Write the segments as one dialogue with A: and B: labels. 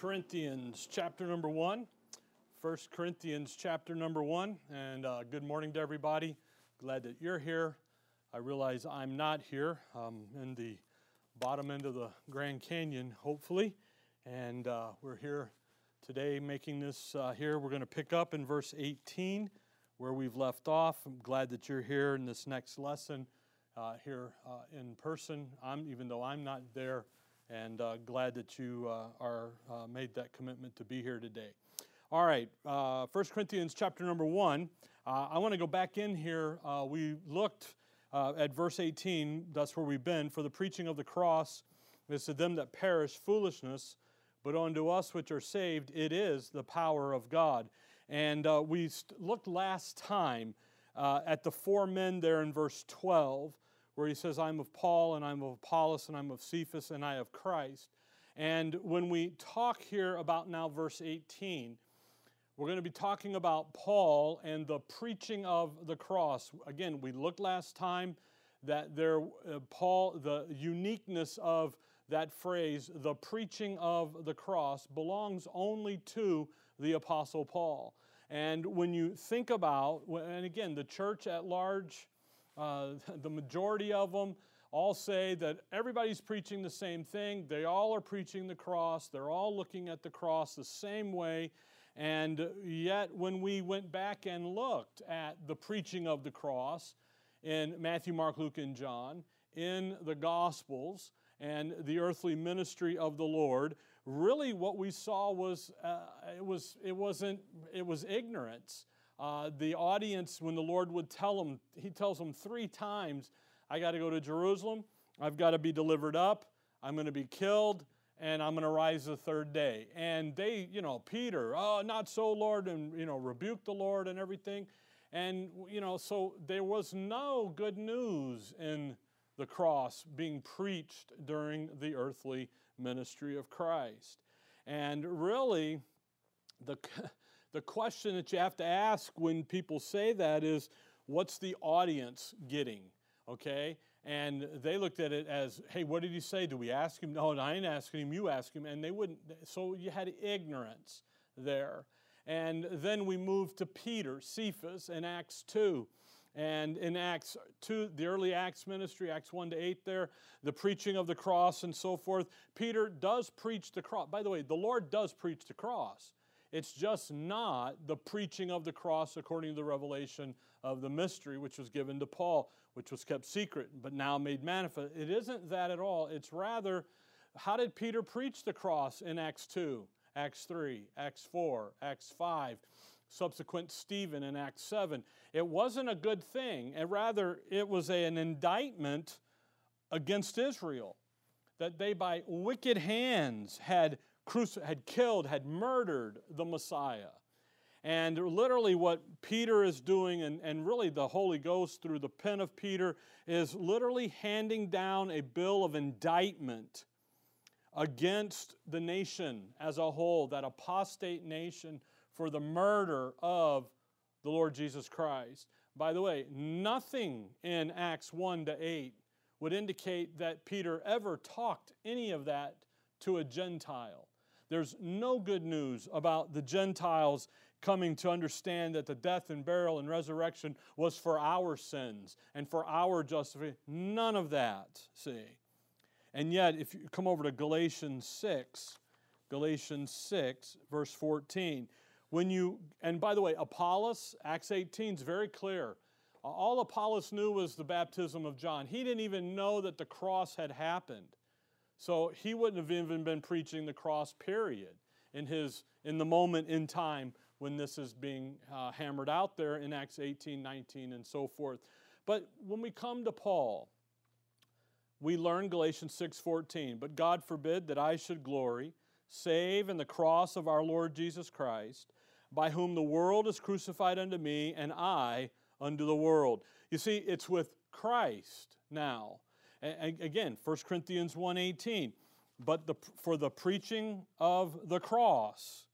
A: Corinthians chapter number 1. 1 Corinthians chapter number 1. And uh, good morning to everybody. Glad that you're here. I realize I'm not here. I'm in the bottom end of the Grand Canyon, hopefully. And uh, we're here today making this uh, here. We're going to pick up in verse 18 where we've left off. I'm glad that you're here in this next lesson uh, here uh, in person. I'm, even though I'm not there and uh, glad that you uh, are uh, made that commitment to be here today. All right, uh, 1 Corinthians chapter number 1. Uh, I want to go back in here. Uh, we looked at verse 18, that's where we've been. For the preaching of the cross is to them that perish foolishness, but unto us which are saved, it is the power of God. And we st- looked last time at the four men there in verse 12 where he says, I'm of Paul, and I'm of Apollos, and I'm of Cephas, and I of Christ. And when we talk here about now verse 18, we're going to be talking about Paul and the preaching of the cross. Again, we looked last time that there, uh, Paul, the uniqueness of that phrase, the preaching of the cross, belongs only to the Apostle Paul. And when you think about, and again, the church at large, uh, the majority of them all say that everybody's preaching the same thing. They all are preaching the cross. They're all looking at the cross the same way. And yet, when we went back and looked at the preaching of the cross in Matthew, Mark, Luke, and John, in the Gospels, and the earthly ministry of the Lord, really what we saw was uh, it was it wasn't it was ignorance uh, the audience, when the Lord would tell them, He tells them three times, I got to go to Jerusalem, I've got to be delivered up, I'm going to be killed, and I'm going to rise the third day. And they, you know, Peter, oh, not so, Lord, and, you know, rebuke the Lord and everything. And, you know, so there was no good news in the cross being preached during the earthly ministry of Christ. And really, the, the question that you have to ask when people say that is, what's the audience getting? Okay? And they looked at it as, hey, what did he say? Do we ask him? No, I ain't asking him, you ask him. And they wouldn't. So you had ignorance there. And then we moved to Peter, Cephas, in Acts 2. And in Acts 2, the early Acts ministry, Acts 1 to 8, there, the preaching of the cross and so forth, Peter does preach the cross. By the way, the Lord does preach the cross. It's just not the preaching of the cross according to the revelation of the mystery which was given to Paul, which was kept secret but now made manifest. It isn't that at all. It's rather, how did Peter preach the cross in Acts 2, Acts 3, Acts 4, Acts 5? subsequent Stephen in Acts 7. It wasn't a good thing, and rather, it was a, an indictment against Israel that they by wicked hands had had killed, had murdered the Messiah. And literally, what Peter is doing, and, and really the Holy Ghost through the pen of Peter, is literally handing down a bill of indictment against the nation as a whole, that apostate nation, for the murder of the Lord Jesus Christ. By the way, nothing in Acts 1 to 8 would indicate that Peter ever talked any of that to a Gentile. There's no good news about the Gentiles coming to understand that the death and burial and resurrection was for our sins and for our justification. None of that, see. And yet, if you come over to Galatians 6, Galatians 6, verse 14, when you, and by the way, Apollos, Acts 18 is very clear. All Apollos knew was the baptism of John. He didn't even know that the cross had happened. So he wouldn't have even been preaching the cross, period, in, his, in the moment in time when this is being uh, hammered out there in Acts 18, 19, and so forth. But when we come to Paul, we learn Galatians 6:14, but God forbid that I should glory save in the cross of our Lord Jesus Christ, by whom the world is crucified unto me and I unto the world. You see, it's with Christ now Again, 1 Corinthians 1.18, but the, for the preaching of the cross,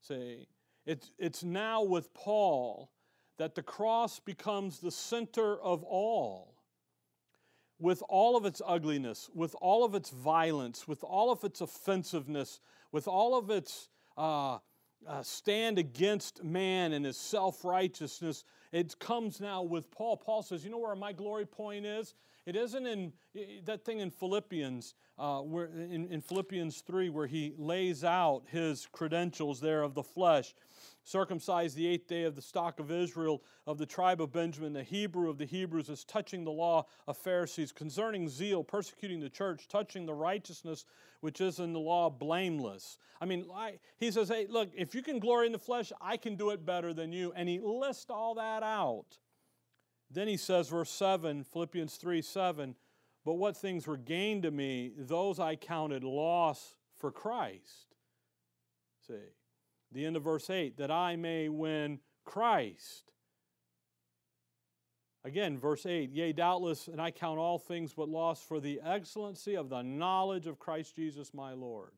A: say, it's, it's now with Paul that the cross becomes the center of all. With all of its ugliness, with all of its violence, with all of its offensiveness, with all of its uh, uh, stand against man and his self righteousness, it comes now with Paul. Paul says, You know where my glory point is? It isn't in that thing in Philippians, uh, where in, in Philippians 3, where he lays out his credentials there of the flesh circumcised the eighth day of the stock of Israel, of the tribe of Benjamin, the Hebrew of the Hebrews, as touching the law of Pharisees, concerning zeal, persecuting the church, touching the righteousness which is in the law, blameless. I mean, he says, hey, look, if you can glory in the flesh, I can do it better than you. And he lists all that out. Then he says, verse 7, Philippians 3 7, but what things were gained to me, those I counted loss for Christ. See, the end of verse 8, that I may win Christ. Again, verse 8, yea, doubtless, and I count all things but loss for the excellency of the knowledge of Christ Jesus my Lord,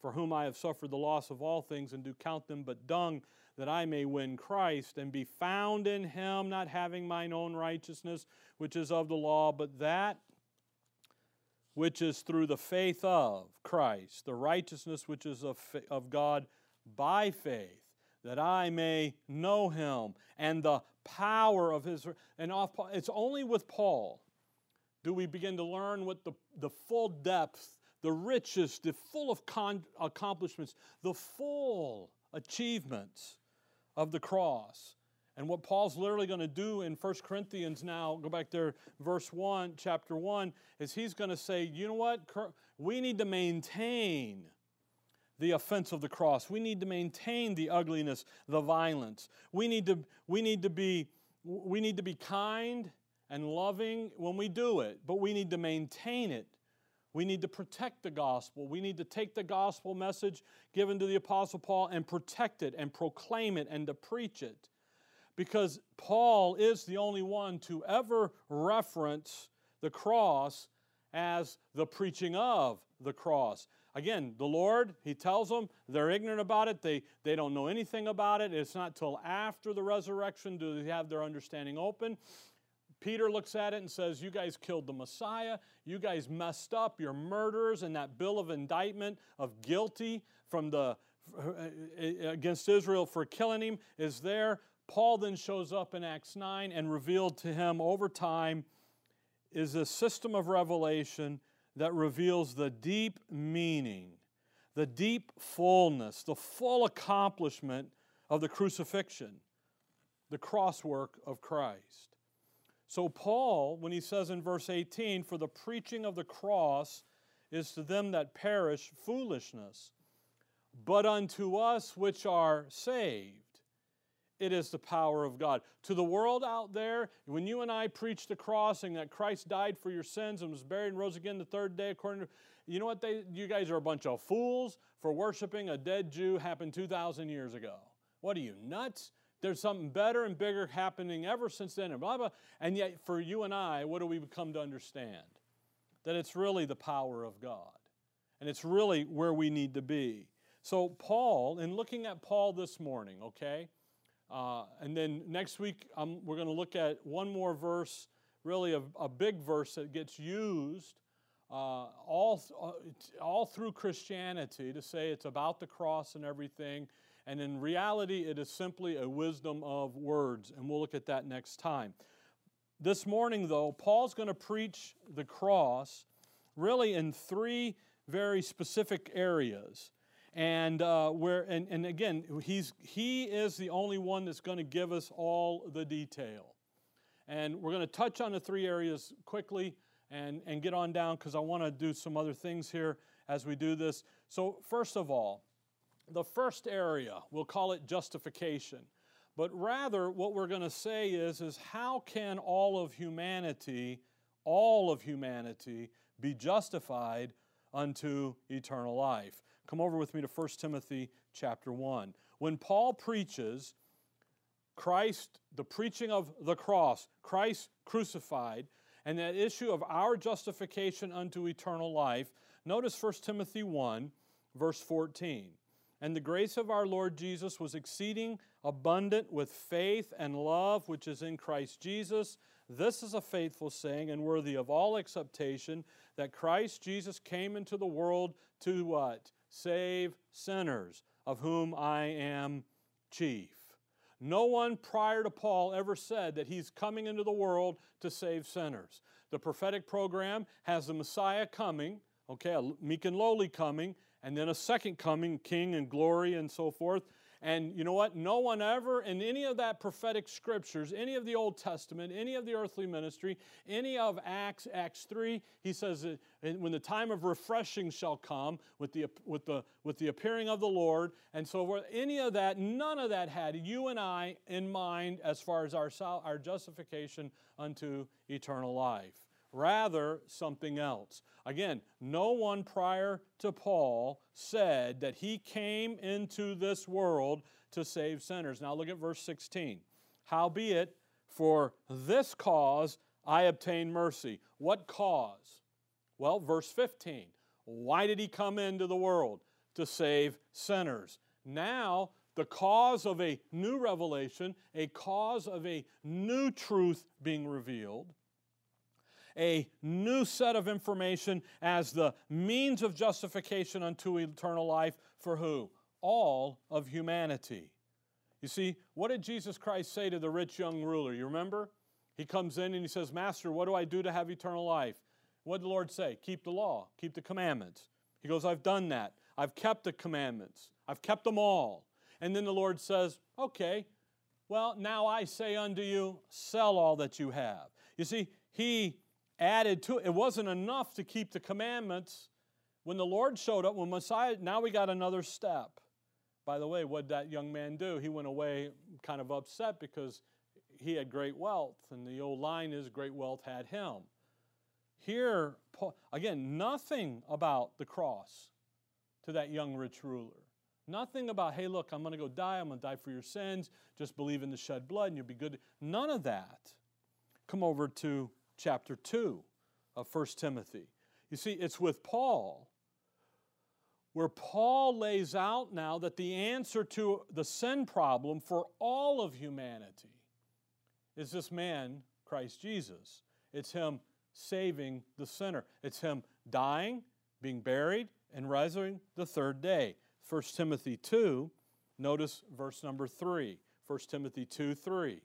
A: for whom I have suffered the loss of all things, and do count them but dung, that I may win Christ, and be found in him, not having mine own righteousness, which is of the law, but that which is through the faith of Christ, the righteousness which is of, of God by faith, that I may know him and the power of his. And off, it's only with Paul do we begin to learn what the, the full depth, the richest, the full of con- accomplishments, the full achievements of the cross. And what Paul's literally going to do in 1 Corinthians now, go back there, verse 1, chapter 1, is he's going to say, you know what? We need to maintain the offense of the cross. We need to maintain the ugliness, the violence. We need to, we need to, be, we need to be kind and loving when we do it, but we need to maintain it. We need to protect the gospel. We need to take the gospel message given to the Apostle Paul and protect it and proclaim it and to preach it. Because Paul is the only one to ever reference the cross as the preaching of the cross. Again, the Lord, He tells them they're ignorant about it. They, they don't know anything about it. It's not till after the resurrection do they have their understanding open. Peter looks at it and says, You guys killed the Messiah. You guys messed up. You're murderers. And that bill of indictment of guilty from the, uh, against Israel for killing him is there. Paul then shows up in Acts 9 and revealed to him over time is a system of revelation that reveals the deep meaning, the deep fullness, the full accomplishment of the crucifixion, the cross work of Christ. So, Paul, when he says in verse 18, For the preaching of the cross is to them that perish foolishness, but unto us which are saved it is the power of God. To the world out there, when you and I preach the crossing that Christ died for your sins and was buried and rose again the third day, according to, you know what? They, you guys are a bunch of fools for worshiping a dead Jew happened 2,000 years ago. What are you, nuts? There's something better and bigger happening ever since then, and blah, blah. And yet, for you and I, what do we come to understand? That it's really the power of God. And it's really where we need to be. So, Paul, in looking at Paul this morning, okay, uh, and then next week, um, we're going to look at one more verse, really a, a big verse that gets used uh, all, uh, all through Christianity to say it's about the cross and everything. And in reality, it is simply a wisdom of words. And we'll look at that next time. This morning, though, Paul's going to preach the cross really in three very specific areas and uh, where and, and again he's he is the only one that's going to give us all the detail and we're going to touch on the three areas quickly and and get on down because i want to do some other things here as we do this so first of all the first area we'll call it justification but rather what we're going to say is is how can all of humanity all of humanity be justified unto eternal life Come over with me to 1 Timothy chapter 1. When Paul preaches Christ, the preaching of the cross, Christ crucified, and that issue of our justification unto eternal life, notice 1 Timothy 1, verse 14. And the grace of our Lord Jesus was exceeding abundant with faith and love which is in Christ Jesus. This is a faithful saying and worthy of all acceptation that Christ Jesus came into the world to what? save sinners, of whom I am chief. No one prior to Paul ever said that he's coming into the world to save sinners. The prophetic program has the Messiah coming, okay, meek and lowly coming, and then a second coming, king and glory and so forth. And you know what? No one ever in any of that prophetic scriptures, any of the Old Testament, any of the earthly ministry, any of Acts, Acts 3, he says, uh, when the time of refreshing shall come with the, with the, with the appearing of the Lord, and so forth, any of that, none of that had you and I in mind as far as our, our justification unto eternal life. Rather, something else. Again, no one prior to Paul said that he came into this world to save sinners. Now look at verse 16. Howbeit, for this cause I obtained mercy. What cause? Well, verse 15. Why did he come into the world? To save sinners. Now, the cause of a new revelation, a cause of a new truth being revealed, a new set of information as the means of justification unto eternal life for who? All of humanity. You see, what did Jesus Christ say to the rich young ruler? You remember? He comes in and he says, Master, what do I do to have eternal life? What did the Lord say? Keep the law, keep the commandments. He goes, I've done that. I've kept the commandments, I've kept them all. And then the Lord says, Okay, well, now I say unto you, sell all that you have. You see, He added to it. It wasn't enough to keep the commandments. When the Lord showed up, when Messiah, now we got another step. By the way, what that young man do? He went away kind of upset because he had great wealth, and the old line is great wealth had him. Here, again, nothing about the cross to that young rich ruler. Nothing about, hey, look, I'm going to go die. I'm going to die for your sins. Just believe in the shed blood and you'll be good. None of that. Come over to chapter 2 of 1 Timothy. You see, it's with Paul where Paul lays out now that the answer to the sin problem for all of humanity is this man, Christ Jesus. It's him saving the sinner. It's him dying, being buried, and rising the third day. 1 Timothy 2, notice verse number 3. 1 Timothy 2 3.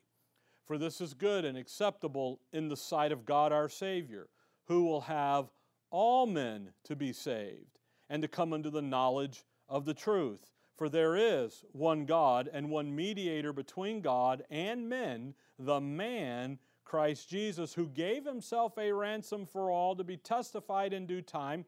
A: For this is good and acceptable in the sight of God our Savior, who will have all men to be saved and to come unto the knowledge of the truth. For there is one God and one mediator between God and men, the man Christ Jesus, who gave himself a ransom for all to be testified in due time,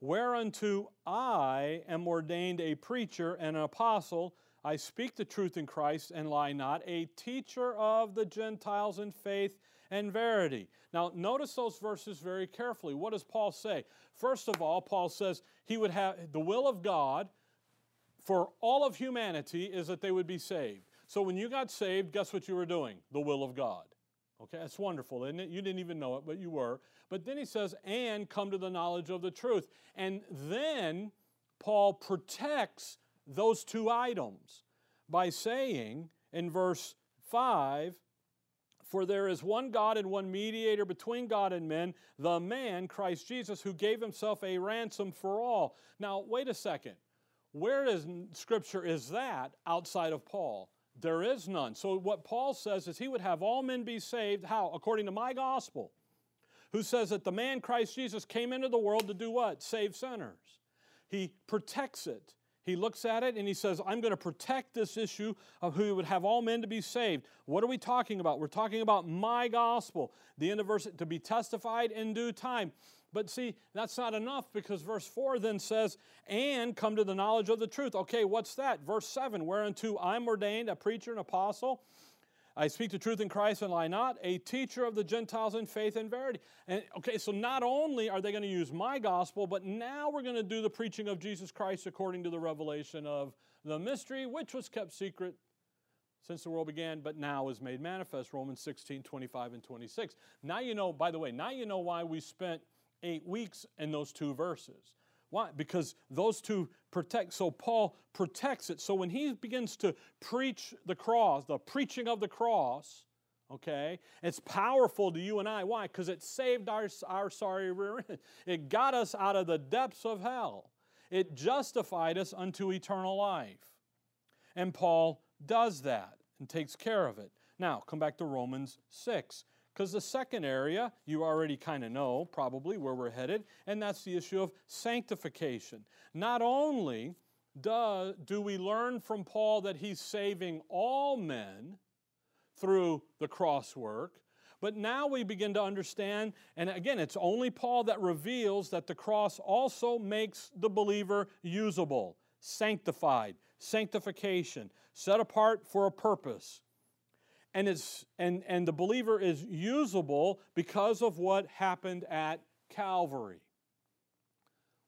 A: whereunto I am ordained a preacher and an apostle I speak the truth in Christ and lie not, a teacher of the Gentiles in faith and verity. Now, notice those verses very carefully. What does Paul say? First of all, Paul says he would have the will of God for all of humanity is that they would be saved. So when you got saved, guess what you were doing? The will of God. Okay, that's wonderful, isn't it? You didn't even know it, but you were. But then he says, and come to the knowledge of the truth. And then Paul protects those two items by saying in verse 5 For there is one God and one mediator between God and men, the man, Christ Jesus, who gave himself a ransom for all. Now, wait a second. Where is Scripture is that outside of Paul? There is none. So, what Paul says is he would have all men be saved. How? According to my gospel, who says that the man Christ Jesus came into the world to do what? Save sinners. He protects it. He looks at it and he says, I'm going to protect this issue of who would have all men to be saved. What are we talking about? We're talking about my gospel, the end of verse, to be testified in due time. But see, that's not enough because verse 4 then says, and come to the knowledge of the truth. Okay, what's that? Verse 7, whereunto I'm ordained a preacher and apostle I speak the truth in Christ and lie not, a teacher of the Gentiles in faith and verity. And okay, so not only are they going to use my gospel, but now we're going to do the preaching of Jesus Christ according to the revelation of the mystery, which was kept secret since the world began, but now is made manifest. Romans 16, 25, and 26. Now you know, by the way, now you know why we spent eight weeks in those two verses. Why? Because those two protect. So Paul protects it. So when he begins to preach the cross, the preaching of the cross, okay, it's powerful to you and I. Why? Because it saved our, our sorry rear end. It got us out of the depths of hell. it justified us unto eternal life. And Paul does that and takes care of it. Now, come back to Romans 6. Because the second area, you already kind of know probably where we're headed, and that's the issue of sanctification. Not only do, do we learn from Paul that he's saving all men through the cross work, but now we begin to understand, and again, it's only Paul that reveals that the cross also makes the believer usable, sanctified, sanctification, set apart for a purpose and, it's, and, and the believer is usable because of what happened at Calvary.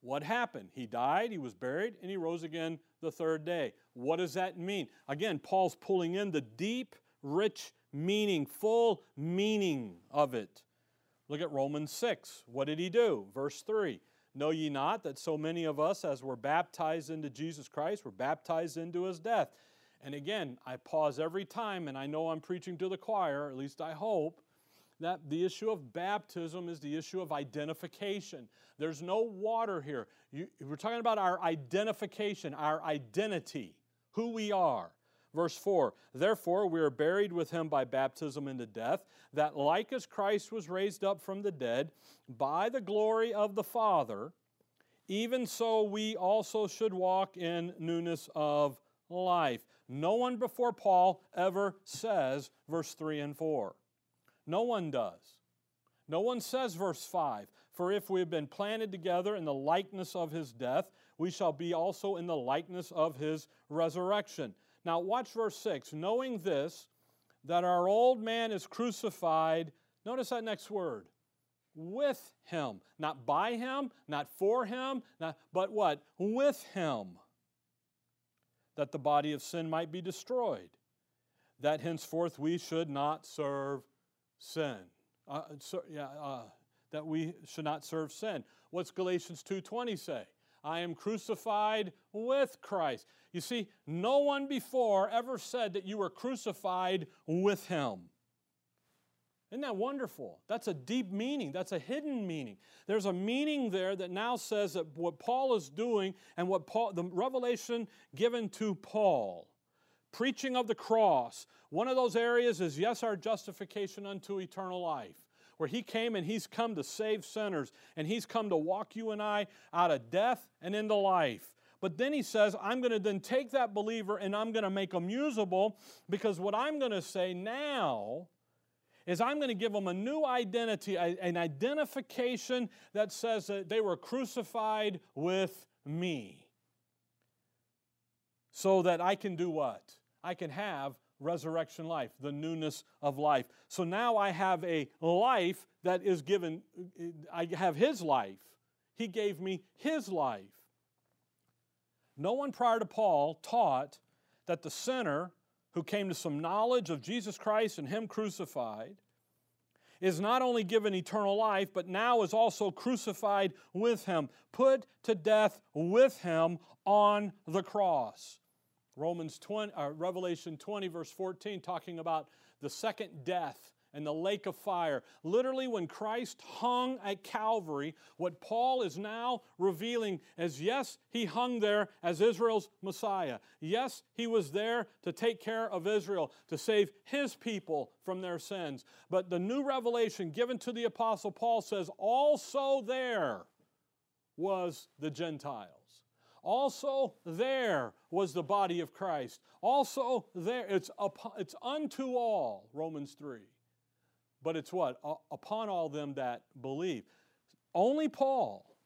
A: What happened? He died, he was buried, and he rose again the third day. What does that mean? Again, Paul's pulling in the deep, rich meaning, full meaning of it. Look at Romans 6. What did he do? Verse 3 Know ye not that so many of us, as were baptized into Jesus Christ, were baptized into his death? And again, I pause every time, and I know I'm preaching to the choir, at least I hope, that the issue of baptism is the issue of identification. There's no water here. You, we're talking about our identification, our identity, who we are. Verse 4 Therefore, we are buried with him by baptism into death, that like as Christ was raised up from the dead by the glory of the Father, even so we also should walk in newness of life. No one before Paul ever says verse 3 and 4. No one does. No one says verse 5 For if we have been planted together in the likeness of his death, we shall be also in the likeness of his resurrection. Now, watch verse 6. Knowing this, that our old man is crucified, notice that next word, with him. Not by him, not for him, not, but what? With him that the body of sin might be destroyed, that henceforth we should not serve sin. Uh, so, yeah, uh, that we should not serve sin. What's Galatians 2:20 say? I am crucified with Christ. You see, no one before ever said that you were crucified with him. Isn't that wonderful? That's a deep meaning. That's a hidden meaning. There's a meaning there that now says that what Paul is doing and what Paul, the revelation given to Paul, preaching of the cross, one of those areas is yes, our justification unto eternal life where he came and he's come to save sinners and he's come to walk you and I out of death and into life. But then he says, I'm going to then take that believer and I'm going to make him usable because what I'm going to say now is I'm going to give them a new identity, an identification that says that they were crucified with me. So that I can do what? I can have resurrection life, the newness of life. So now I have a life that is given, I have His life. He gave me His life. No one prior to Paul taught that the sinner who came to some knowledge of Jesus Christ and Him crucified, is not only given eternal life, but now is also crucified with Him, put to death with Him on the cross. Romans 20, uh, Revelation 20, verse 14, talking about the second death and the lake of fire. Literally, when Christ hung at Calvary, what Paul is now revealing is yes, he hung there as Israel's Messiah. Yes, he was there to take care of Israel, to save his people from their sins. But the new revelation given to the Apostle Paul says, also there was the Gentiles. Also, there was the body of Christ. Also, there, it's, it's unto all, Romans 3 but it's what? Upon all them that believe. Only Paul,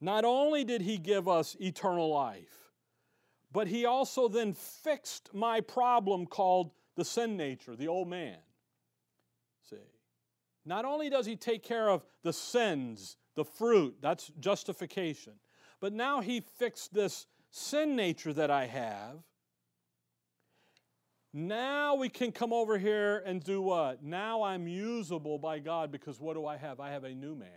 A: not only did he give us eternal life, but he also then fixed my problem called the sin nature, the old man. See? Not only does he take care of the sins, the fruit, that's justification, but now he fixed this sin nature that I have now we can come over here and do what? Now I'm usable by God because what do I have? I have a new man.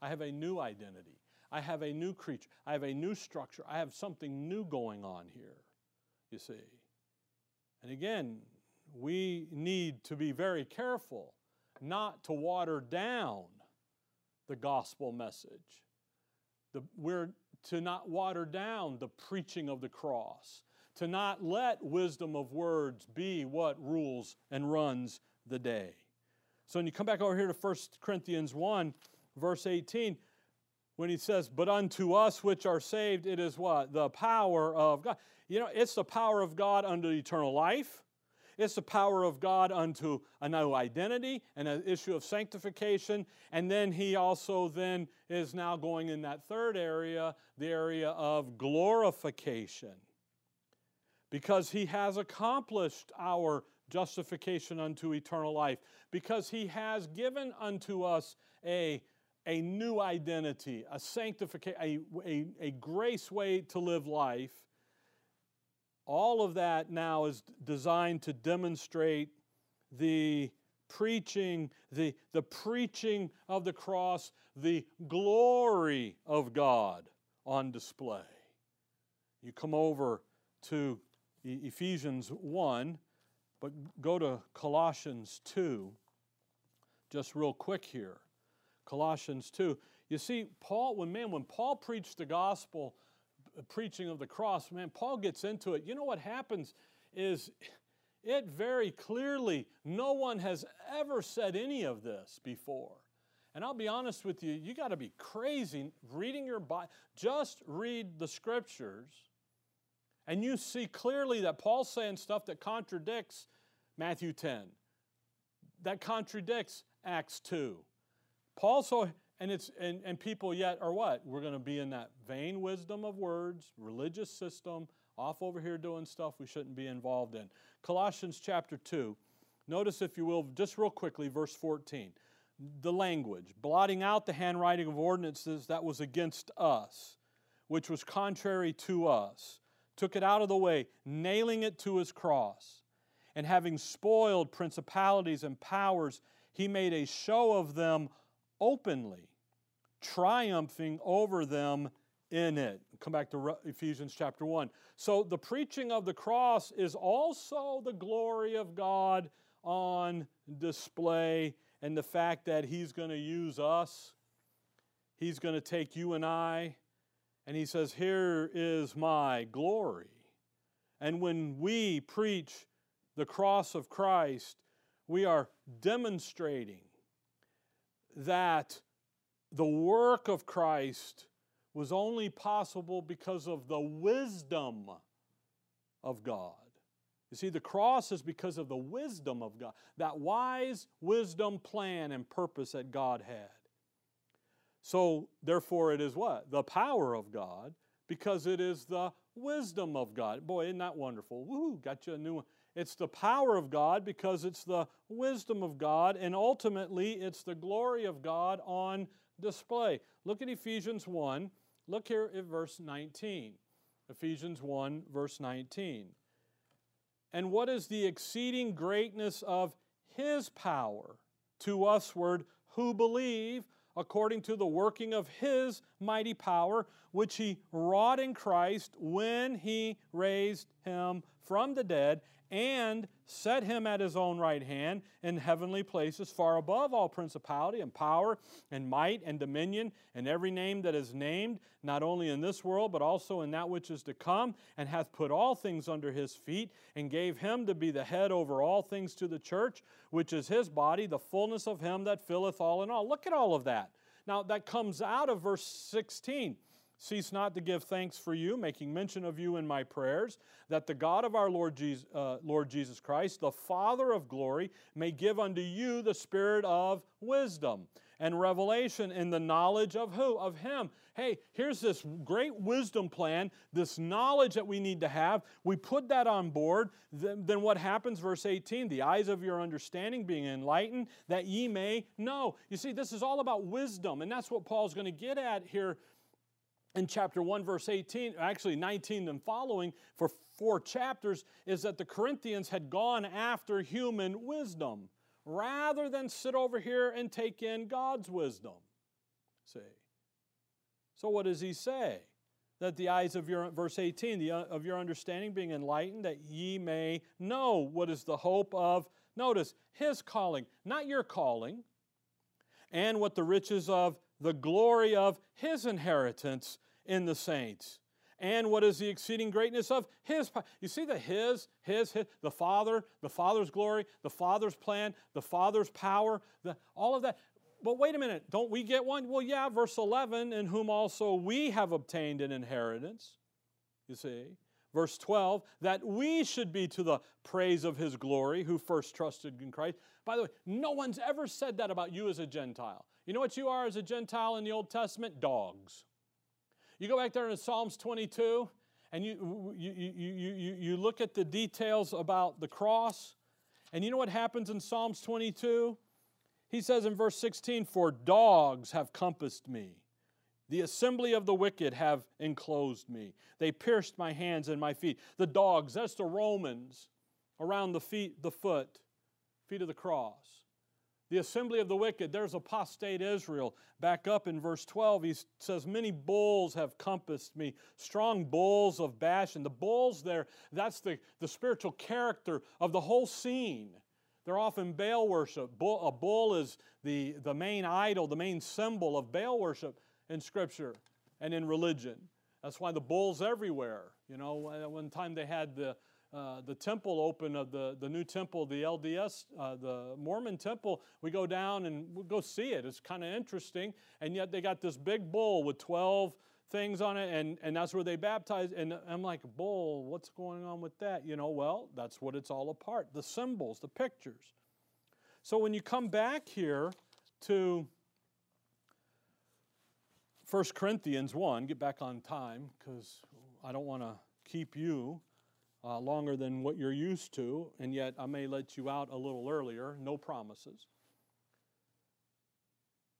A: I have a new identity. I have a new creature. I have a new structure. I have something new going on here, you see. And again, we need to be very careful not to water down the gospel message. The, we're to not water down the preaching of the cross, to not let wisdom of words be what rules and runs the day. So when you come back over here to 1 Corinthians 1, verse 18, when he says, But unto us which are saved, it is what? The power of God. You know, it's the power of God unto eternal life. It's the power of God unto a new identity and an issue of sanctification. And then he also then is now going in that third area, the area of glorification. Because he has accomplished our justification unto eternal life. Because he has given unto us a a new identity, a sanctification, a, a, grace way to live life. All of that now is designed to demonstrate the preaching, the, the preaching of the cross, the glory of God on display. You come over to Ephesians 1, but go to Colossians 2, just real quick here. Colossians 2. You see, Paul, when man, when Paul preached the gospel, uh, preaching of the cross, man, Paul gets into it. You know what happens is it very clearly, no one has ever said any of this before. And I'll be honest with you, you got to be crazy reading your Bible. Just read the scriptures, and you see clearly that Paul's saying stuff that contradicts Matthew 10, that contradicts Acts 2, Paul so and it's and, and people yet are what? We're going to be in that vain wisdom of words, religious system, off over here doing stuff we shouldn't be involved in. Colossians chapter 2. Notice, if you will, just real quickly, verse 14. The language, blotting out the handwriting of ordinances that was against us, which was contrary to us, took it out of the way, nailing it to his cross. And having spoiled principalities and powers, he made a show of them openly, triumphing over them in it. Come back to Ephesians chapter 1. So the preaching of the cross is also the glory of God on display, and the fact that He's going to use us, He's going to take you and I, and He says, Here is my glory. And when we preach the cross of Christ, we are demonstrating that the work of Christ was only possible because of the wisdom of God. You see, the cross is because of the wisdom of God, that wise wisdom plan and purpose that God had. So, therefore, it is what? The power of God, because it is the wisdom of God. Boy, isn't that wonderful? Woohoo, got you a new one. It's the power of God because it's the wisdom of God, and ultimately it's the glory of God on display. Look at Ephesians 1. Look here at verse 19. Ephesians 1, verse 19. And what is the exceeding greatness of his power to usward who believe, according to the working of his mighty power, which he wrought in Christ when he raised him from the dead and set him at his own right hand in heavenly places, far above all principality and power and might and dominion and every name that is named, not only in this world, but also in that which is to come, and hath put all things under his feet, and gave him to be the head over all things to the church, which is his body, the fullness of him that filleth all in all. Look at all of that. Now, that comes out of verse 16. Cease not to give thanks for you, making mention of you in my prayers, that the God of our Lord Jesus, uh, Lord Jesus Christ, the Father of glory, may give unto you the spirit of wisdom and revelation in the knowledge of who? Of Him. Hey, here's this great wisdom plan, this knowledge that we need to have. We put that on board. Then, then what happens? Verse 18 the eyes of your understanding being enlightened, that ye may know. You see, this is all about wisdom, and that's what Paul's going to get at here in chapter 1, verse 18, actually 19 and following, for four chapters, is that the Corinthians had gone after human wisdom rather than sit over here and take in God's wisdom. See? So, what does he say? That the eyes of your, verse 18, the, uh, of your understanding being enlightened, that ye may know what is the hope of, notice, his calling, not your calling, and what the riches of the glory of his inheritance in the saints. And what is the exceeding greatness of his? You see the his, his, his, the Father, the Father's glory, the Father's plan, the Father's power, the, all of that. But wait a minute, don't we get one? Well, yeah, verse 11, in whom also we have obtained an inheritance. You see. Verse 12, that we should be to the praise of his glory who first trusted in Christ. By the way, no one's ever said that about you as a Gentile. You know what you are as a Gentile in the Old Testament? Dogs. You go back there in Psalms 22 and you, you, you, you, you look at the details about the cross, and you know what happens in Psalms 22? He says in verse 16, For dogs have compassed me. The assembly of the wicked have enclosed me. They pierced my hands and my feet. The dogs, that's the Romans around the feet, the foot, feet of the cross the assembly of the wicked. There's apostate Israel. Back up in verse 12, he says, Many bulls have compassed me, strong bulls of Bashan. The bulls there, that's the, the spiritual character of the whole scene. They're often Baal worship. Bull, a bull is the, the main idol, the main symbol of Baal worship in Scripture and in religion. That's why the bull's everywhere. You know, one time they had the, uh, the temple open of the, the new temple, the LDS, uh, the Mormon temple, we go down and we go see it. It's kind of interesting. And yet they got this big bowl with 12 things on it, and, and that's where they baptize. And I'm like, bowl, what's going on with that? You know, well, that's what it's all apart the symbols, the pictures. So when you come back here to 1 Corinthians 1, get back on time because I don't want to keep you uh, longer than what you're used to, and yet I may let you out a little earlier. No promises.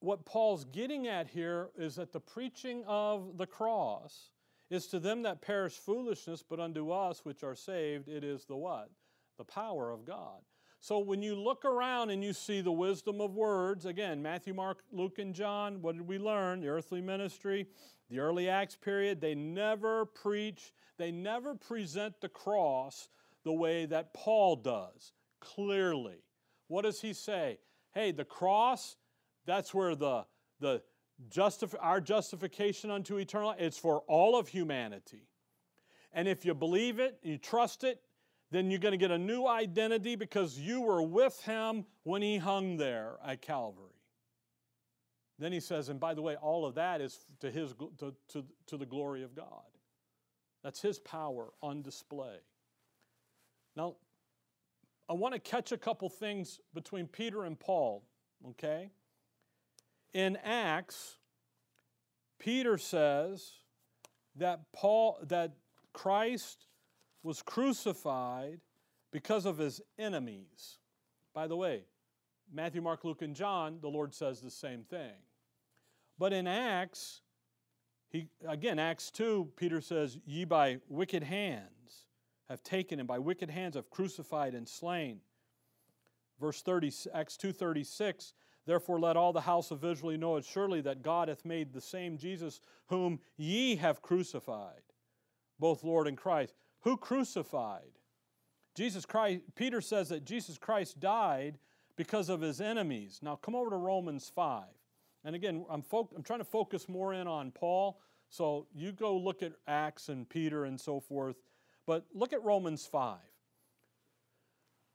A: What Paul's getting at here is that the preaching of the cross is to them that perish foolishness, but unto us which are saved, it is the what? The power of God. So when you look around and you see the wisdom of words, again, Matthew, Mark, Luke, and John, what did we learn? The earthly ministry, the early Acts period, they never preach, they never present the cross the way that Paul does, clearly. What does he say? Hey, the cross, that's where the, the justif- our justification unto eternal it's for all of humanity. And if you believe it, you trust it, then you're going to get a new identity because you were with him when he hung there at Calvary. Then he says, and by the way, all of that is to, his, to, to, to the glory of God. That's his power on display. Now, I want to catch a couple things between Peter and Paul, okay? In Acts, Peter says that Paul that Christ was crucified because of his enemies. By the way, Matthew, Mark, Luke, and John, the Lord says the same thing. But in Acts, he again, Acts 2, Peter says, Ye by wicked hands have taken and by wicked hands have crucified and slain. Verse 30, Acts 2:36, Therefore let all the house of Israel know it surely that God hath made the same Jesus whom ye have crucified, both Lord and Christ. Who crucified? Jesus Christ, Peter says that Jesus Christ died because of his enemies. Now come over to Romans 5. And again, I'm, fo- I'm trying to focus more in on Paul. So you go look at Acts and Peter and so forth. But look at Romans 5.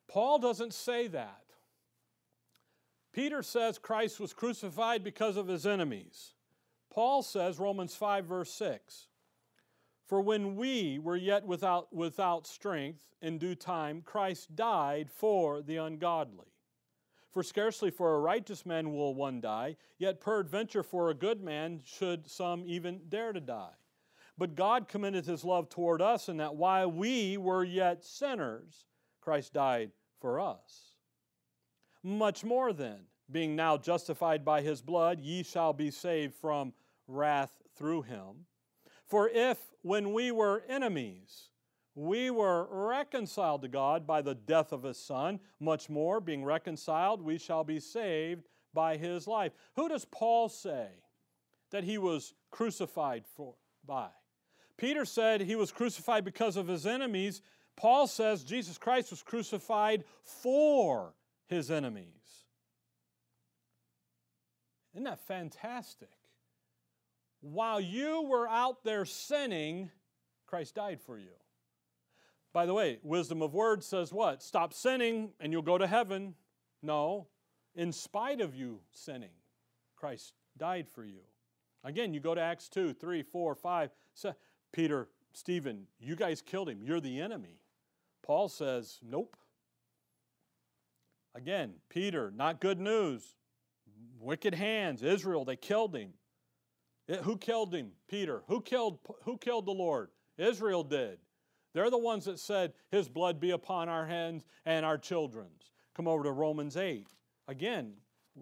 A: Paul doesn't say that. Peter says Christ was crucified because of his enemies. Paul says, Romans 5, verse 6, for when we were yet without, without strength, in due time, Christ died for the ungodly. For scarcely for a righteous man will one die, yet peradventure for a good man should some even dare to die. But God commended his love toward us, in that while we were yet sinners, Christ died for us. Much more then, being now justified by his blood, ye shall be saved from wrath through him. For if, when we were enemies, we were reconciled to God by the death of his Son, much more, being reconciled, we shall be saved by his life. Who does Paul say that he was crucified for, by? Peter said he was crucified because of his enemies. Paul says Jesus Christ was crucified for his enemies. Isn't that fantastic? While you were out there sinning, Christ died for you. By the way, wisdom of words says what? Stop sinning and you'll go to heaven. No, in spite of you sinning, Christ died for you. Again, you go to Acts 2, 3, 4, 5. Peter, Stephen, you guys killed him. You're the enemy. Paul says, nope. Again, Peter, not good news. Wicked hands. Israel, they killed him. Who killed him? Peter. Who killed, who killed the Lord? Israel did. They're the ones that said, His blood be upon our hands and our children's. Come over to Romans 8. Again,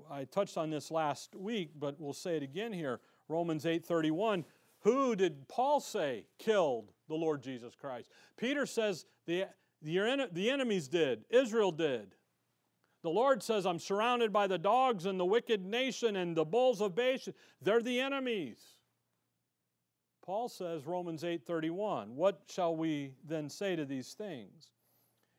A: I touched on this last week, but we'll say it again here. Romans 8:31. Who did Paul say killed the Lord Jesus Christ? Peter says the, the, the enemies did, Israel did. The Lord says, I'm surrounded by the dogs and the wicked nation and the bulls of Bashan. They're the enemies. Paul says, Romans 8:31, what shall we then say to these things?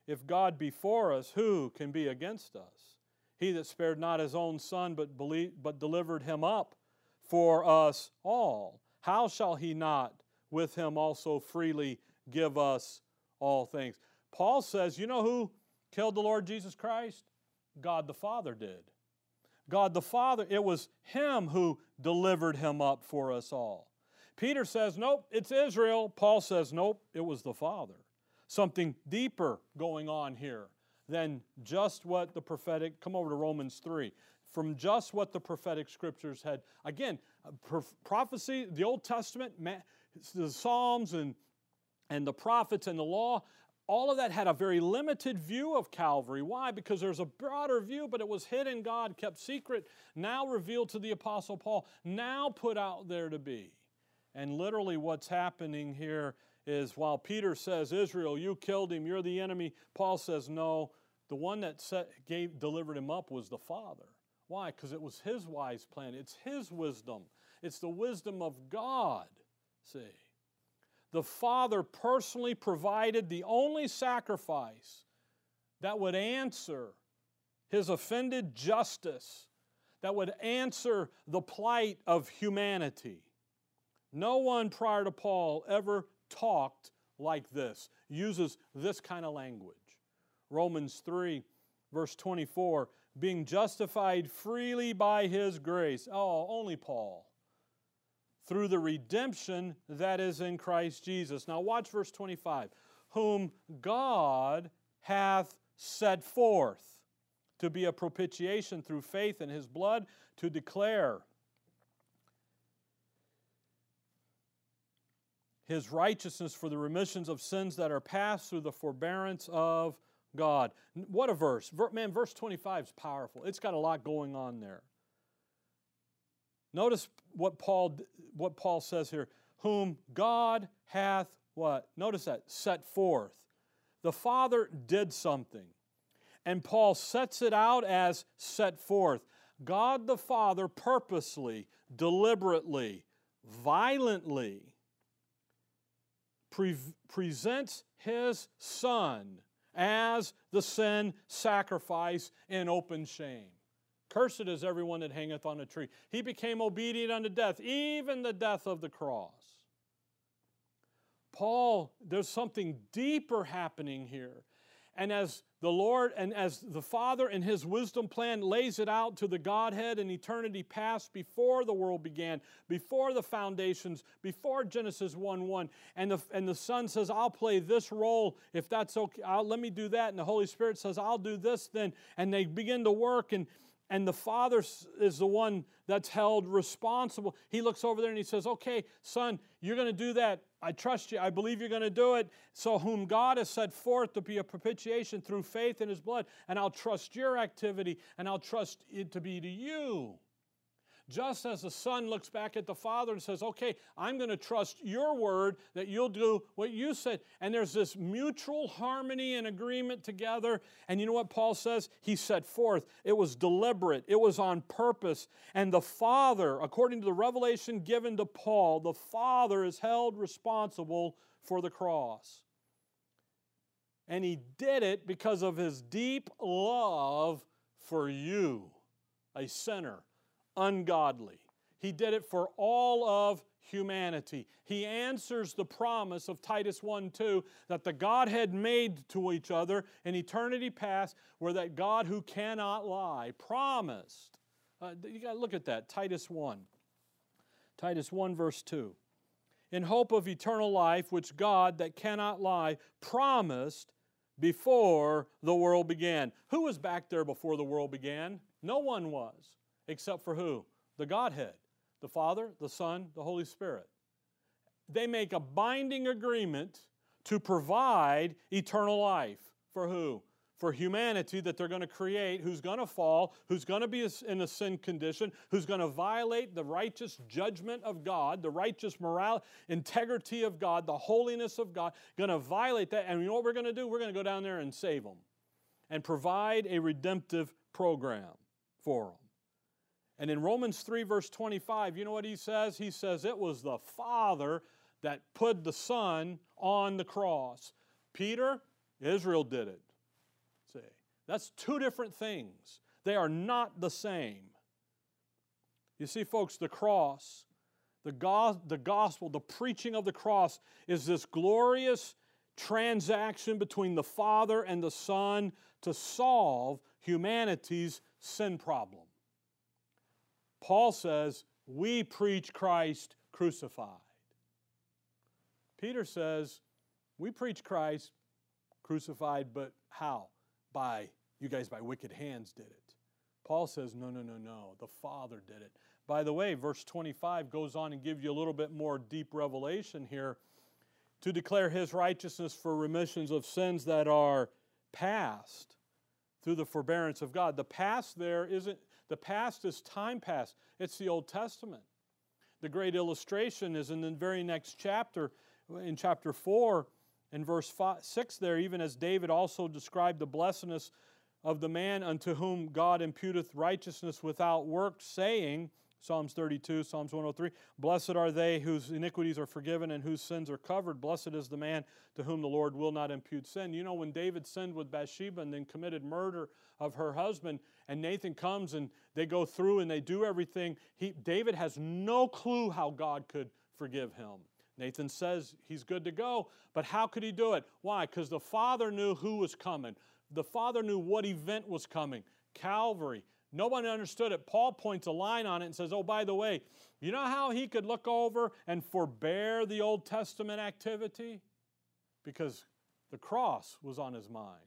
A: If God be for us, who can be against us? He that spared not his own son, but, believed, but delivered him up for us all, how shall he not with him also freely give us all things? Paul says, you know who killed the Lord Jesus Christ? God the Father did. God the Father, it was Him who delivered Him up for us all. Peter says, nope, it's Israel. Paul says, nope, it was the Father. Something deeper going on here than just what the prophetic, come over to Romans 3, from just what the prophetic scriptures had. Again, uh, prophecy, the Old Testament, the Psalms and, and the prophets and the law, all of that had a very limited view of Calvary. Why? Because there's a broader view, but it was hidden God, kept secret, now revealed to the Apostle Paul, now put out there to be. And literally, what's happening here is while Peter says, Israel, you killed him, you're the enemy, Paul says, no, the one that set, gave, delivered him up was the Father. Why? Because it was his wise plan, it's his wisdom, it's the wisdom of God. See? The Father personally provided the only sacrifice that would answer his offended justice, that would answer the plight of humanity. No one prior to Paul ever talked like this, uses this kind of language. Romans 3, verse 24, being justified freely by his grace. Oh, only Paul through the redemption that is in Christ Jesus. Now, watch verse 25. Whom God hath set forth to be a propitiation through faith in his blood to declare his righteousness for the remissions of sins that are past through the forbearance of God. What a verse. Man, verse 25 is powerful. It's got a lot going on there. Notice what Paul, what Paul says here. Whom God hath what? Notice that, set forth. The Father did something. And Paul sets it out as set forth. God the Father purposely, deliberately, violently pre- presents his Son as the sin sacrifice in open shame. Cursed is everyone that hangeth on a tree. He became obedient unto death, even the death of the cross. Paul, there's something deeper happening here. And as the Lord and as the Father in His wisdom plan lays it out to the Godhead in eternity past before the world began, before the foundations, before Genesis 1 1, and the, and the Son says, I'll play this role if that's okay, I'll, let me do that. And the Holy Spirit says, I'll do this then. And they begin to work, and, and the father is the one that's held responsible. He looks over there and he says, Okay, son, you're going to do that. I trust you. I believe you're going to do it. So, whom God has set forth to be a propitiation through faith in his blood, and I'll trust your activity and I'll trust it to be to you. Just as the son looks back at the father and says, Okay, I'm going to trust your word that you'll do what you said. And there's this mutual harmony and agreement together. And you know what Paul says? He set forth. It was deliberate, it was on purpose. And the father, according to the revelation given to Paul, the father is held responsible for the cross. And he did it because of his deep love for you, a sinner ungodly. He did it for all of humanity. He answers the promise of Titus 1 2 that the Godhead made to each other in eternity past, where that God who cannot lie promised. Uh, you got to look at that, Titus 1. Titus 1, verse 2. In hope of eternal life, which God that cannot lie promised before the world began. Who was back there before the world began? No one was, except for who? The Godhead the Father, the Son, the Holy Spirit. They make a binding agreement to provide eternal life. For who? For humanity that they're going to create, who's going to fall, who's going to be in a sin condition, who's going to violate the righteous judgment of God, the righteous moral integrity of God, the holiness of God, going to violate that. And you know what we're going to do? We're going to go down there and save them and provide a redemptive program for them. And in Romans 3, verse 25, you know what he says? He says it was the Father that put the Son on the cross. Peter, Israel did it. See, that's two different things. They are not the same. You see, folks, the cross, the, go- the gospel, the preaching of the cross is this glorious transaction between the Father and the Son to solve humanity's sin problem. Paul says, We preach Christ crucified. Peter says, We preach Christ crucified, but how? By, you guys by wicked hands did it. Paul says, No, no, no, no. The Father did it. By the way, verse 25 goes on and gives you a little bit more deep revelation here to declare his righteousness for remissions of sins that are past through the forbearance of God. The past there isn't the past is time past, it's the Old Testament. The great illustration is in the very next chapter, in chapter 4, in verse five, 6 there, even as David also described the blessedness of the man unto whom God imputeth righteousness without works, saying, Psalms 32, Psalms 103. Blessed are they whose iniquities are forgiven and whose sins are covered. Blessed is the man to whom the Lord will not impute sin. You know, when David sinned with Bathsheba and then committed murder of her husband, and Nathan comes and they go through and they do everything, he, David has no clue how God could forgive him. Nathan says he's good to go, but how could he do it? Why? Because the Father knew who was coming. The Father knew what event was coming Calvary. Nobody understood it. Paul points a line on it and says, Oh, by the way, you know how he could look over and forbear the Old Testament activity? Because the cross was on his mind.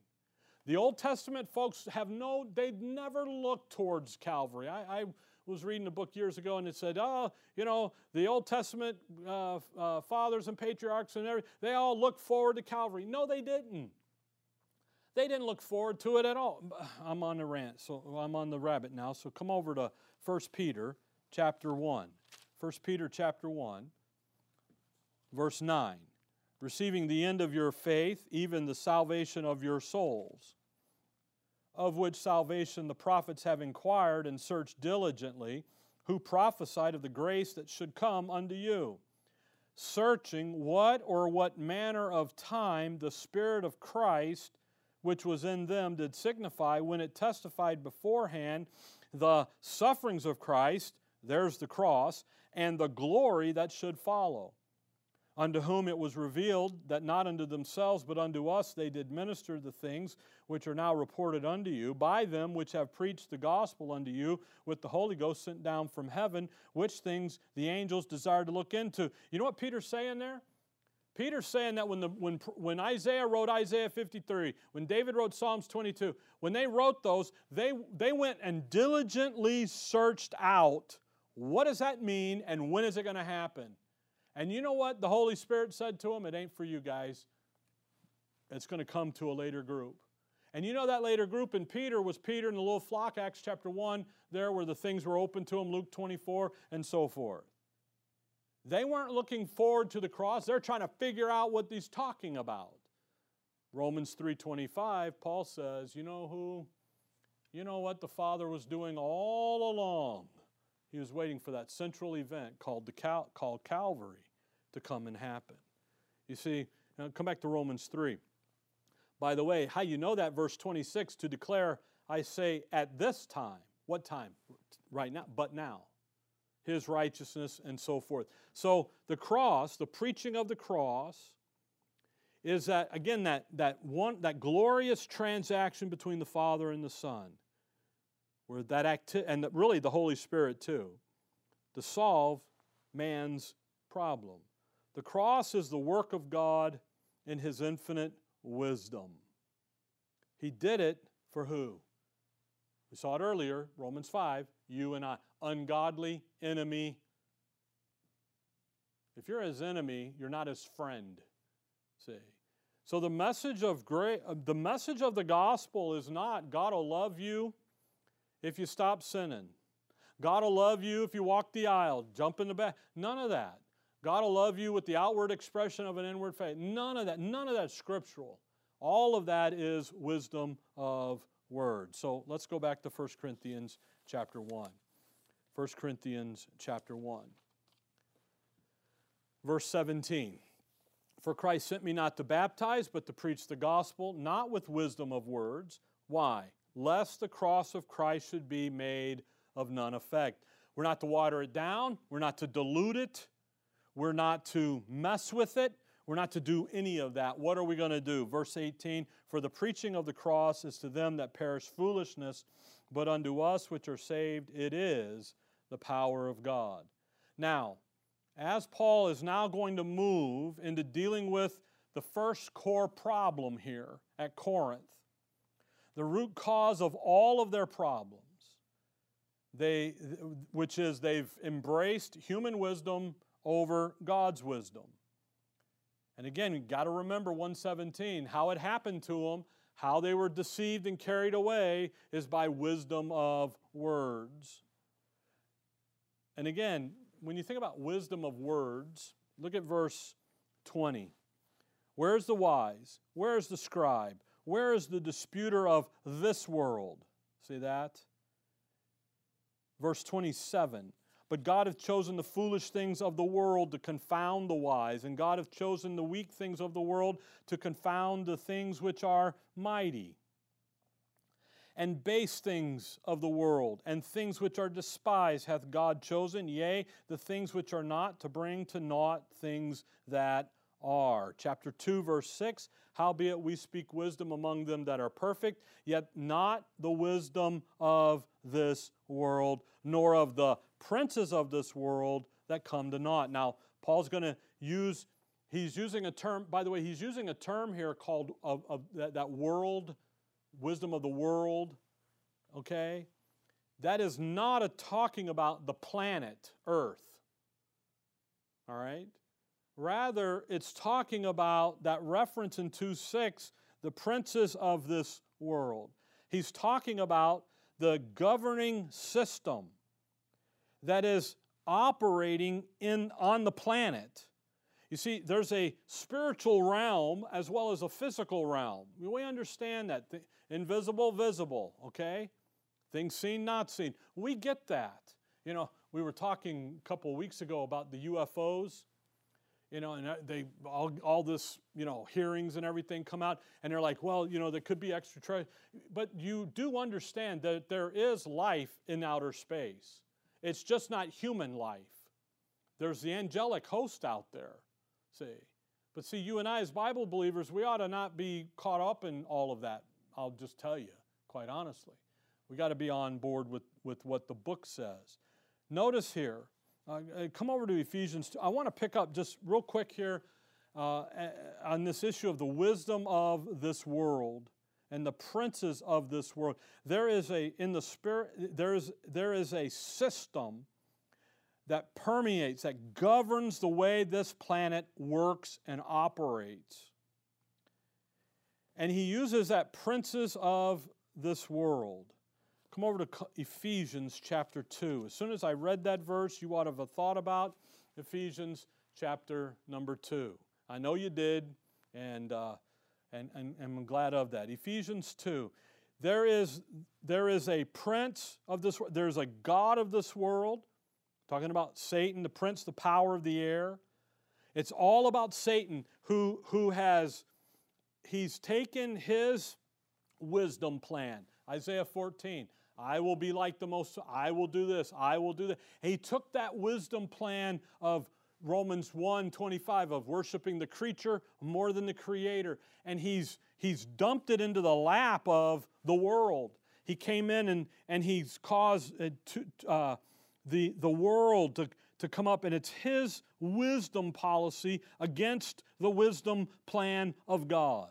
A: The Old Testament folks have no, they'd never looked towards Calvary. I, I was reading a book years ago and it said, oh, you know, the Old Testament uh, uh, fathers and patriarchs and everything, they all looked forward to Calvary. No, they didn't. They didn't look forward to it at all. I'm on the rant, so I'm on the rabbit now. So come over to 1 Peter chapter 1. 1 Peter chapter 1, verse 9. Receiving the end of your faith, even the salvation of your souls, of which salvation the prophets have inquired and searched diligently, who prophesied of the grace that should come unto you, searching what or what manner of time the Spirit of Christ which was in them did signify when it testified beforehand the sufferings of Christ, there's the cross, and the glory that should follow. Unto whom it was revealed that not unto themselves, but unto us they did minister the things which are now reported unto you, by them which have preached the gospel unto you with the Holy Ghost sent down from heaven, which things the angels desired to look into. You know what Peter's saying there? Peter's saying that when, the, when, when Isaiah wrote Isaiah 53, when David wrote Psalms 22, when they wrote those, they, they went and diligently searched out what does that mean and when is it going to happen? And you know what the Holy Spirit said to them? It ain't for you guys. It's going to come to a later group. And you know that later group in Peter was Peter and the little flock, Acts chapter 1, there where the things were open to him, Luke 24, and so forth. They weren't looking forward to the cross. They're trying to figure out what he's talking about. Romans 3:25, Paul says, "You know who? You know what the Father was doing all along? He was waiting for that central event called the Cal- called Calvary to come and happen." You see, come back to Romans 3. By the way, how you know that verse 26 to declare I say at this time. What time? Right now, but now. His righteousness, and so forth. So the cross, the preaching of the cross, is that again that that one that glorious transaction between the Father and the Son, where that acti- and really the Holy Spirit too, to solve man's problem. The cross is the work of God in His infinite wisdom. He did it for who? We saw it earlier, Romans 5, you and I, ungodly enemy. If you're his enemy, you're not his friend. See? So the message of great, uh, the message of the gospel is not God will love you if you stop sinning. God will love you if you walk the aisle, jump in the back. None of that. God will love you with the outward expression of an inward faith. None of that. None of that scriptural. All of that is wisdom of word. So let's go back to 1 Corinthians chapter 1. 1 Corinthians chapter 1. Verse 17. For Christ sent me not to baptize, but to preach the gospel, not with wisdom of words. Why? Lest the cross of Christ should be made of none effect. We're not to water it down, we're not to dilute it, we're not to mess with it, we're not to do any of that. What are we going to do? Verse 18 For the preaching of the cross is to them that perish foolishness, but unto us which are saved it is the power of God. Now, as Paul is now going to move into dealing with the first core problem here at Corinth, the root cause of all of their problems, they, which is they've embraced human wisdom over God's wisdom. And again, you got to remember 117, how it happened to them, how they were deceived and carried away is by wisdom of words. And again, when you think about wisdom of words, look at verse 20. Where's the wise? Where's the scribe? Where is the disputer of this world? See that? Verse 27. But God hath chosen the foolish things of the world to confound the wise, and God hath chosen the weak things of the world to confound the things which are mighty and base things of the world, and things which are despised hath God chosen, yea, the things which are not, to bring to naught things that are. Chapter 2, verse 6 Howbeit we speak wisdom among them that are perfect, yet not the wisdom of this world, nor of the princes of this world that come to naught. Now, Paul's going to use, he's using a term, by the way, he's using a term here called of, of that, that world wisdom of the world, okay? That is not a talking about the planet Earth, all right? Rather, it's talking about that reference in 2 6, the princes of this world. He's talking about the governing system that is operating in, on the planet. You see, there's a spiritual realm as well as a physical realm. We understand that. Invisible, visible, okay? Things seen, not seen. We get that. You know, we were talking a couple of weeks ago about the UFOs, you know, and uh, they all, all this, you know, hearings and everything come out, and they're like, well, you know, there could be extraterrestrial. But you do understand that there is life in outer space. It's just not human life. There's the angelic host out there, see. But see, you and I, as Bible believers, we ought to not be caught up in all of that I'll just tell you, quite honestly. We got to be on board with, with what the book says. Notice here, uh, uh come over to Ephesians 2. I want to pick up just real quick here uh, on this issue of the wisdom of this world and the princes of this world. There is a, in the spirit, there is, there is a system that permeates, that governs the way this planet works and operates. And he uses that princes of this world. Come over to Ephesians chapter 2. As soon as I read that verse, you ought to have thought about Ephesians chapter number 2. I know you did, and, uh, and, and, and I'm glad of that. Ephesians 2. There is, there is a prince of this world, there's a God of this world, talking about Satan, the prince, the power of the air. It's all about Satan who, who has he's taken his wisdom plan. Isaiah 14. I will be like the most, I will do this, I will do that. he took that wisdom plan of Romans 1 25 of worshiping the creature more than the creator, and he's, he's dumped it into the lap of the world. He came in and, and he's caused uh, to, uh, the, the world to, to come up, and it's his wisdom policy against the wisdom plan of God.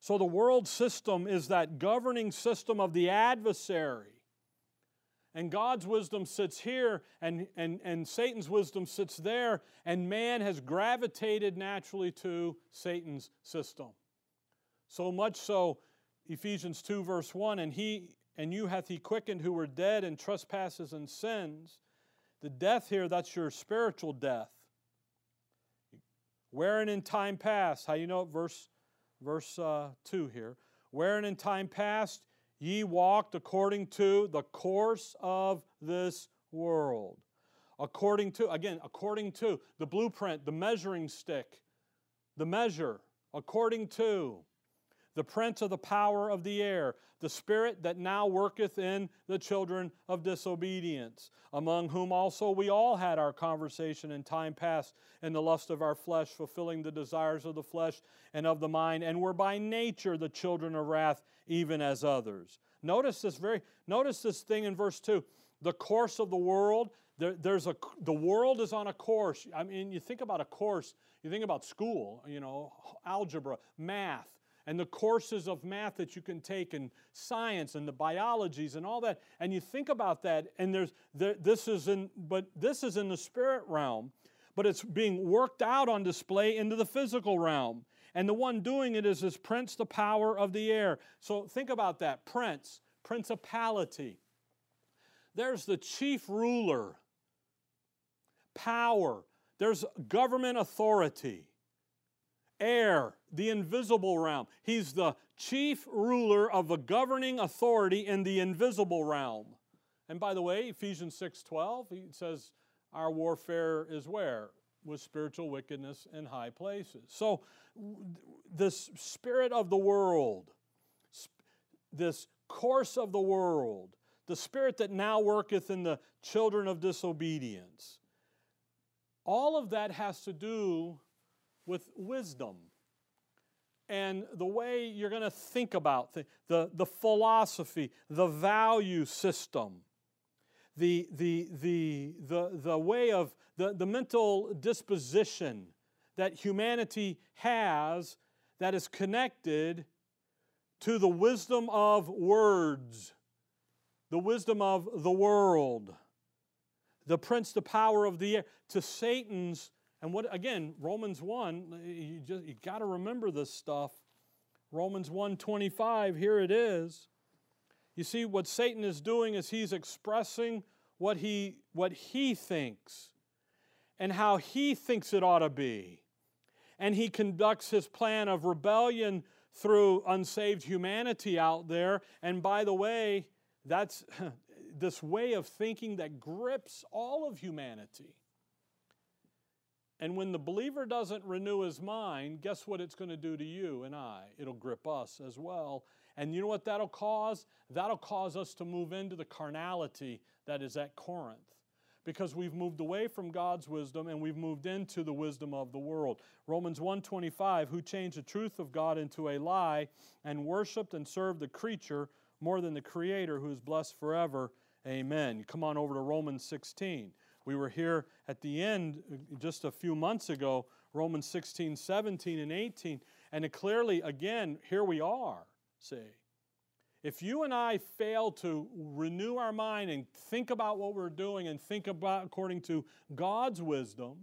A: So the world system is that governing system of the adversary. And God's wisdom sits here, and, and, and Satan's wisdom sits there, and man has gravitated naturally to Satan's system. So much so, Ephesians 2, verse 1 and he and you hath he quickened who were dead in trespasses and sins. The death here, that's your spiritual death. Wherein in time past, how you know it? Verse verse uh, 2 here. Wherein in time past ye walked according to the course of this world. According to, again, according to the blueprint, the measuring stick, the measure, according to the prince of the power of the air, the spirit that now worketh in the children of disobedience, among whom also we all had our conversation in time past in the lust of our flesh, fulfilling the desires of the flesh and of the mind, and were by nature the children of wrath, even as others. Notice this very notice this thing in verse 2. The course of the world, there, there's a the world is on a course. I mean, you think about a course, you think about school, you know, algebra, math and the courses of math that you can take and science and the biologies and all that. And you think about that and there's there, this is in but this is in the spirit realm but it's being worked out on display into the physical realm. And the one doing it is this prince the power of the air. So think about that prince principality. There's the chief ruler power. There's government authority air, the invisible realm. He's the chief ruler of the governing authority in the invisible realm. And by the way, Ephesians 6:12, he says our warfare is where? With spiritual wickedness in high places. So this spirit of the world, this course of the world, the spirit that now worketh in the children of disobedience, all of that has to do with wisdom and the way you're going to think about the, the, the philosophy, the value system, the, the, the, the, the way of the, the mental disposition that humanity has that is connected to the wisdom of words, the wisdom of the world, the prince, the power of the air, to Satan's and what again, Romans 1, you just you got to remember this stuff. Romans 1:25, here it is. You see what Satan is doing is he's expressing what he what he thinks and how he thinks it ought to be. And he conducts his plan of rebellion through unsaved humanity out there. And by the way, that's this way of thinking that grips all of humanity. And when the believer doesn't renew his mind, guess what it's going to do to you and I? It'll grip us as well. And you know what that'll cause? That'll cause us to move into the carnality that is at Corinth. Because we've moved away from God's wisdom and we've moved into the wisdom of the world. Romans 1:25, who changed the truth of God into a lie and worshiped and served the creature more than the creator who is blessed forever. Amen. Come on over to Romans 16. We were here at the end uh, just a few months ago, Romans 16, 17, and 18. And clearly, again, here we are, see. If you and I fail to renew our mind and think about what we're doing and think about according to God's wisdom,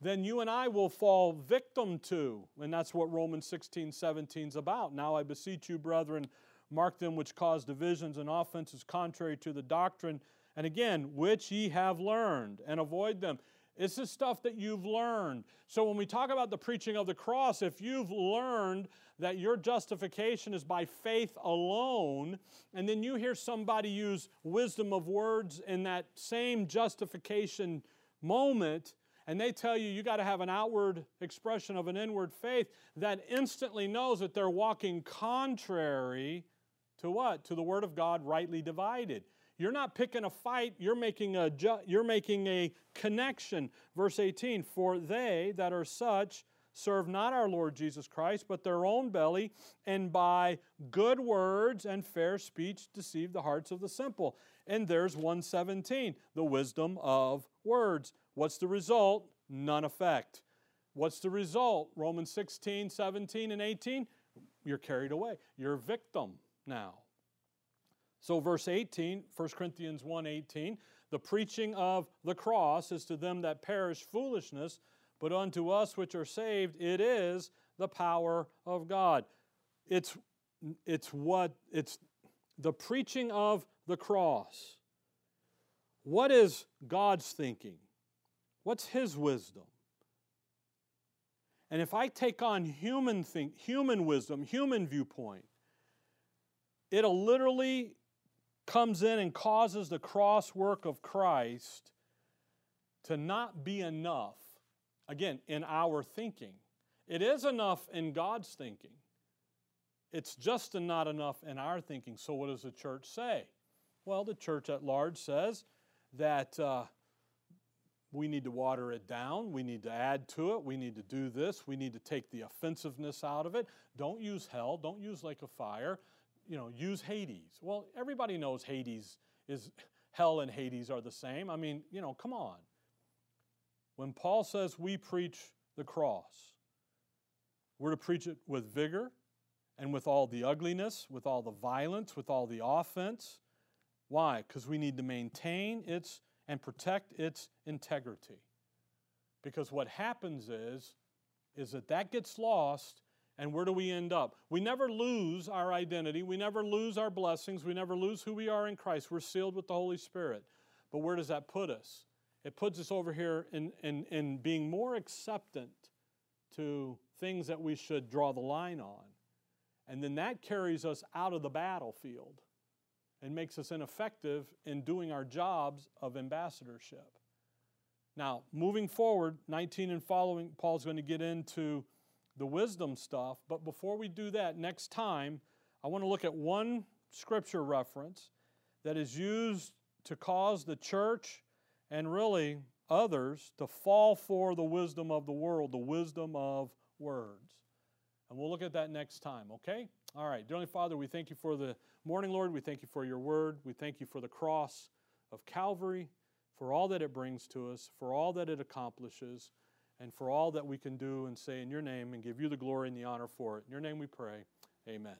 A: then you and I will fall victim to. And that's what Romans 16, 17 is about. Now I beseech you, brethren, mark them which cause divisions and offenses contrary to the doctrine and again, which ye have learned, and avoid them. It's the stuff that you've learned. So when we talk about the preaching of the cross, if you've learned that your justification is by faith alone, and then you hear somebody use wisdom of words in that same justification moment, and they tell you you got to have an outward expression of an inward faith, that instantly knows that they're walking contrary to what? To the word of God rightly divided. You're not picking a fight, you're making a ju- you're making a connection. Verse 18, for they that are such serve not our Lord Jesus Christ, but their own belly, and by good words and fair speech deceive the hearts of the simple. And there's 117, the wisdom of words. What's the result? None effect. What's the result? Romans 16, 17, and 18. You're carried away. You're a victim now. So verse 18, 1 Corinthians 1, 18, the preaching of the cross is to them that perish foolishness, but unto us which are saved, it is the power of God. It's, it's what, it's the preaching of the cross. What is God's thinking? What's His wisdom? And if I take on human think, human wisdom, human viewpoint, it'll literally comes in and causes the cross work of Christ to not be enough Again, in our thinking. It is enough in God's thinking. It's just not enough in our thinking. So, what does the church say? Well, the church at large says that uh, we need to water it down. We need to add to it. We need to do this. We need to take the offensiveness out of it. Don't use hell. Don't use like a fire. You know, use Hades. Well, everybody knows Hades is hell and Hades are the same. I mean, you know, come on. When Paul says we preach the cross, we're to preach it with vigor and with all the ugliness, with all the violence, with all the offense. Why? Because we need to maintain its and protect its integrity. Because what happens is, is that that gets lost, and where do we end up? We never lose our identity. We never lose our blessings. We never lose who we are in Christ. We're sealed with the Holy Spirit. But where does that put us? it puts us over here in, in, in being more acceptant to things that we should draw the line on. And then that carries us out of the battlefield and makes us ineffective in doing our jobs of ambassadorship. Now, moving forward, 19 and following, Paul's going to get into the wisdom stuff. But before we do that, next time, I want to look at one scripture reference that is used to cause the church and really others to fall for the wisdom of the world, the wisdom of words. And we'll look at that next time, okay? All right. Dearly Father, we thank you for the morning, Lord. We thank you for your word. We thank you for the cross of Calvary, for all that it brings to us, for all that it accomplishes, and for all that we can do and say in your name and give you the glory and the honor for it. In your name we pray. Amen.